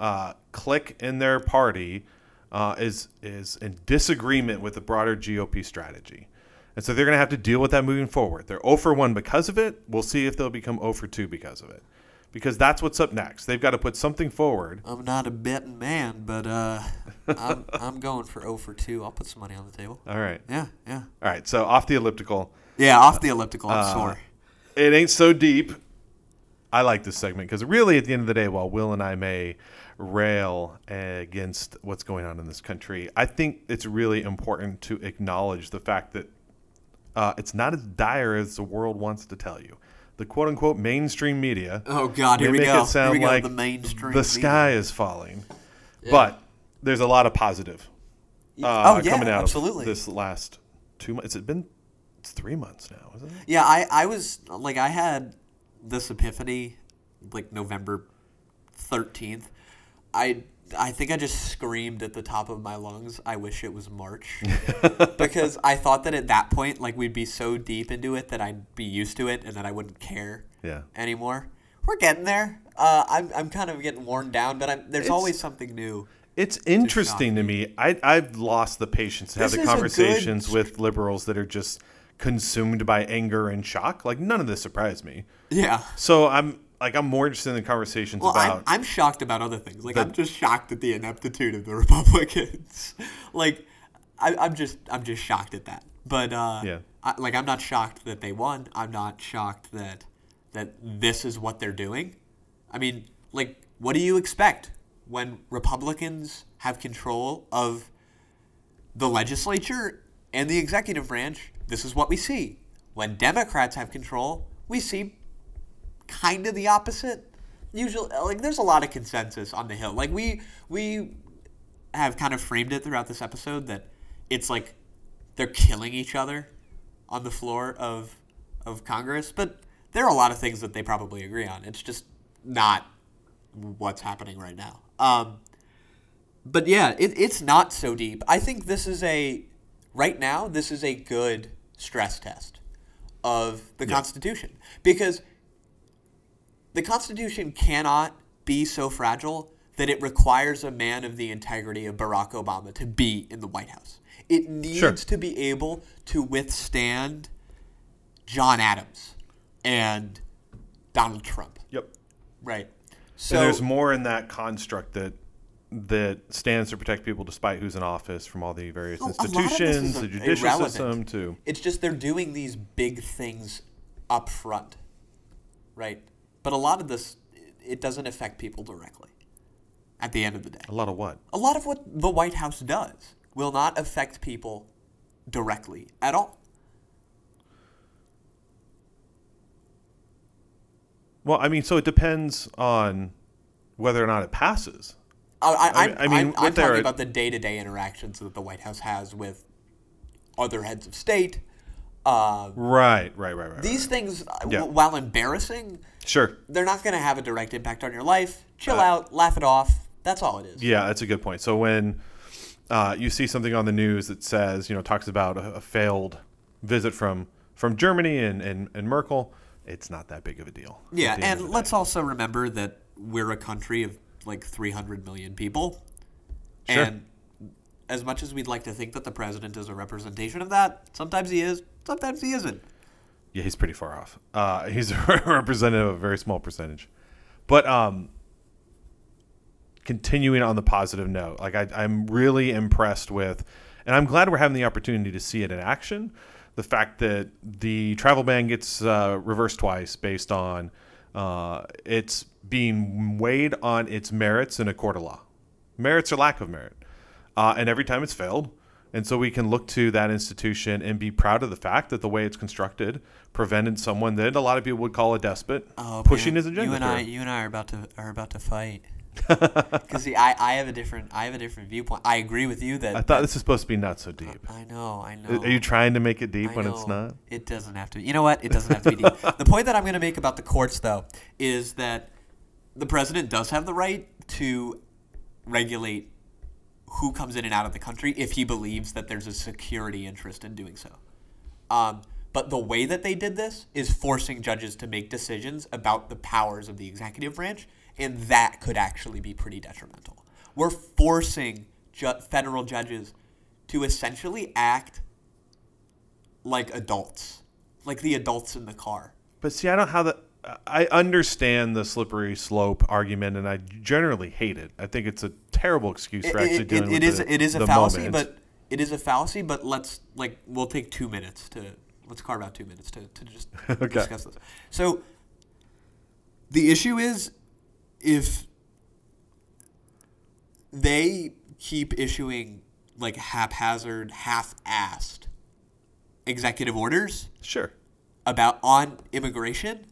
uh, clique in their party uh, is is in disagreement with the broader GOP strategy, and so they're going to have to deal with that moving forward. They're 0 for 1 because of it. We'll see if they'll become 0 for 2 because of it, because that's what's up next. They've got to put something forward. I'm not a betting man, but uh, I'm I'm going for 0 for 2. I'll put some money on the table. All right, Yeah, yeah. all right. So off the elliptical. Yeah, off the elliptical. I'm Uh, sore. It ain't so deep. I like this segment because really, at the end of the day, while Will and I may rail against what's going on in this country, I think it's really important to acknowledge the fact that uh, it's not as dire as the world wants to tell you. The quote unquote mainstream media Oh God, here we make go. it sound here we go. like the mainstream. the media. sky is falling. But there's a lot of positive uh, oh yeah, coming out absolutely. of this last two months. It's been it's three months now, isn't it? Yeah, I, I was like I had this epiphany like November thirteenth. I I think I just screamed at the top of my lungs. I wish it was March because I thought that at that point, like we'd be so deep into it that I'd be used to it and that I wouldn't care Yeah. anymore. We're getting there. Uh, I'm I'm kind of getting worn down, but I'm, there's It's- always something new. It's interesting to me. I, I've lost the patience to have the a good- conversations with liberals that are just consumed by anger and shock. Like none of this surprised me. Yeah. So I'm like I'm more interested in the conversations Well, I'm, about. I'm shocked about other things. Like The- I'm just shocked at the ineptitude of the Republicans. like I, I'm just I'm just shocked at that. But uh, Yeah. I, like I'm not shocked that they won. I'm not shocked that that this is what they're doing. I mean, like, what do you expect when Republicans have control of the legislature and the executive branch? This is what we see. When Democrats have control, we see kind of the opposite. Usually, like there's a lot of consensus on the Hill. Like we we have kind of framed it throughout this episode that it's like they're killing each other on the floor of of Congress, but there are a lot of things that they probably agree on. It's just not what's happening right now. Um, but yeah, it, it's not so deep. I think this is a right now. This is a good stress test of the Constitution because the Constitution cannot be so fragile that it requires a man of the integrity of Barack Obama to be in the White House. It needs Sure. to be able to withstand John Adams and Donald Trump. yep. Right. So and there's more in that construct that that stands to protect people despite who's in office from all the various A- a lot of this institutions, the judicial irrelevant. system to It's just they're doing these big things up front, right? But a lot of this, it doesn't affect people directly. At the end of the day, a lot of what? a lot of what the White House does will not affect people directly at all. Well, I mean, so it depends on whether or not it passes. I, I, I- mean, I'm, I'm talking about the day-to-day interactions that the White House has with other heads of state. Uh, Right, right, right, right. these things, uh, Yeah. w- while embarrassing. Sure. they're not going to have a direct impact on your life. Chill Uh, out, laugh it off. That's all it is. Yeah, that's a good point. So when uh, you see something on the news that says, you know, talks about a, a failed visit from from Germany and, and, and Merkel, it's not that big of a deal. Yeah, the end of and let's day. also remember that we're a country of like 300 million people. Sure. And as much as we'd like to think that the president is a representation of that, sometimes he is, sometimes he isn't. Yeah, he's pretty far off. Uh, he's a representative of a very small percentage. But um, continuing on the positive note, like I, I'm really impressed with, and I'm glad we're having the opportunity to see it in action. The fact that the travel ban gets uh, reversed twice based on uh, it's being weighed on its merits in a court of law, merits or lack of merit, uh, and every time it's failed. And so we can look to that institution and be proud of the fact that the way it's constructed prevented someone that a lot of people would call a despot pushing his agenda. Oh, You and I, you and I are about to are about to fight. Because see, I, I have a different I have a different viewpoint. I agree with you that I thought this was supposed to be not so deep. I know, I know. Are you trying to make it deep I when it's not? It doesn't have to. be. You know what? It doesn't have to be deep. the point that I'm going to make about the courts, though, is that the president does have the right to regulate who comes in and out of the country if he believes that there's a security interest in doing so. Um, but the way that they did this is forcing judges to make decisions about the powers of the executive branch, and that could actually be pretty detrimental. We're forcing ju- federal judges to essentially act like adults, like the adults in the car. But see, I don't how the. I understand the slippery slope argument, and I generally hate it. I think it's a terrible excuse for It- actually it, dealing it, with it is the, it is a fallacy, moment. but it is a fallacy. But let's like we'll take two minutes to let's carve out two minutes to to just Okay. discuss this. So the issue is if they keep issuing like haphazard, half-assed executive orders sure. about on immigration,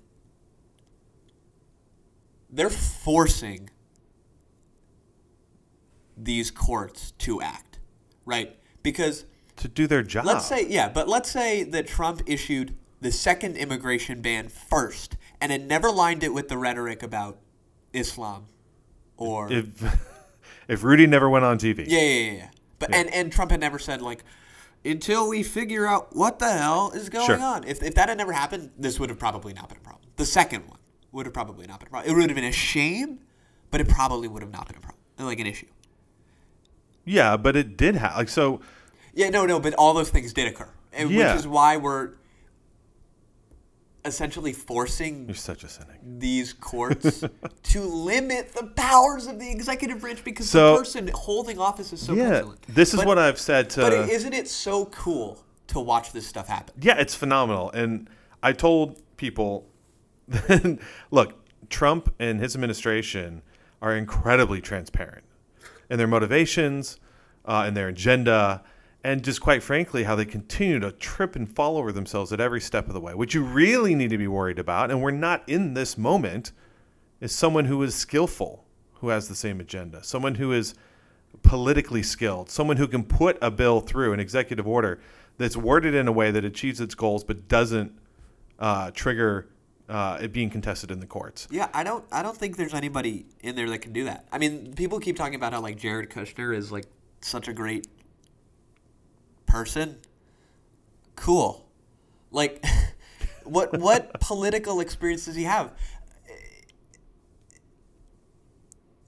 they're forcing these courts to act, right? Because To do their job. let's say, yeah, but let's say that Trump issued the second immigration ban first and it never lined it with the rhetoric about Islam or if if Rudy never went on TV. Yeah, yeah, yeah. yeah. But Yeah. and and Trump had never said like until we figure out what the hell is going Sure. on. If if that had never happened, this would have probably not been a problem. The second one would have probably not been a problem. It would have been a shame, but it probably would have not been a problem. Like an issue. Yeah, but it did have like so. Yeah, no, no, but all those things did occur, eh, and Yeah. which is why we're essentially forcing You're such a cynic. these courts to limit the powers of the executive branch because So- the person holding office is so yeah, prevalent. this is But- what I've said to. But is isn't it so cool to watch this stuff happen? Yeah, it's phenomenal. And I told people, look, Trump and his administration are incredibly transparent in their motivations, uh, in their agenda, and just quite frankly, how they continue to trip and fall over themselves at every step of the way. What you really need to be worried about, and we're not in this moment, is someone who is skillful, who has the same agenda, someone who is politically skilled, someone who can put a bill through an executive order that's worded in a way that achieves its goals but doesn't uh, trigger uh, it being contested in the courts. Yeah, I don't I don't think there's anybody in there that can do that. I mean, people keep talking about how like Jared Kushner is like such a great person. Cool. Like what what political experience does he have?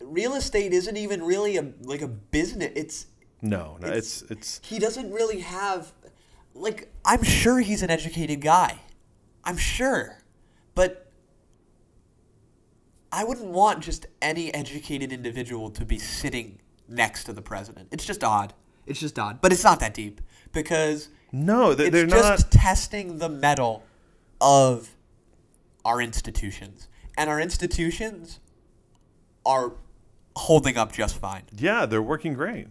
Real estate isn't even really a like a business. It's No, no, It's- it's it's he doesn't really have like I'm sure he's an educated guy. I'm sure. But I wouldn't want just any educated individual to be sitting next to the president. It's just odd. It's just odd. But it's not that deep because no, they- it's they're just not. testing the metal of our institutions. And our institutions are holding up just fine. Yeah, they're working great,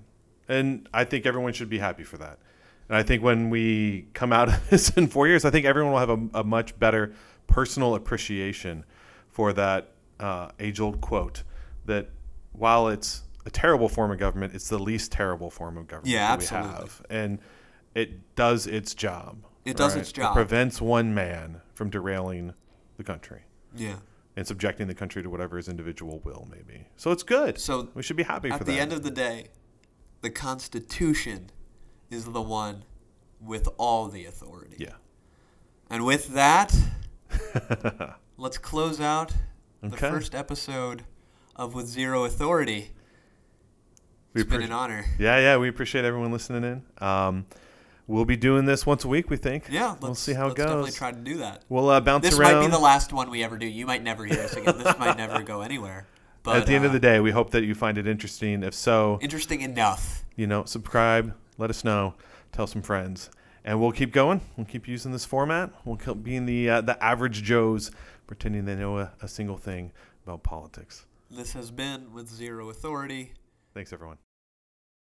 and I think everyone should be happy for that. And I think when we come out of this in four years, I think everyone will have a, a much better personal appreciation for that uh, age-old quote that while it's a terrible form of government, it's the least terrible form of government Yeah, that absolutely. we have, and it does its job. It does its job. It prevents one man from derailing the country Yeah. and subjecting the country to whatever his individual will may be. So it's good. So we should be happy At the that. end of the day, the Constitution is the one with all the authority. yeah. And with that, let's close out the Okay. first episode of With Zero Authority. We It's been an honor. Yeah, yeah, we appreciate everyone listening in. Um, we'll be doing this once a week, we think. Yeah, let's, we'll see how it let's definitely goes. try to do that. We'll uh, bounce This around. This might be the last one we ever do. You might never hear us again. This might never go anywhere. But At the end of uh, the day, we hope that you find it interesting. If so, interesting enough. you know, subscribe, let us know, tell some friends, and we'll keep going. We'll keep using this format. We'll keep being the uh, the average Joes pretending they know a, a single thing about politics. This has been With Zero Authority. Thanks, everyone.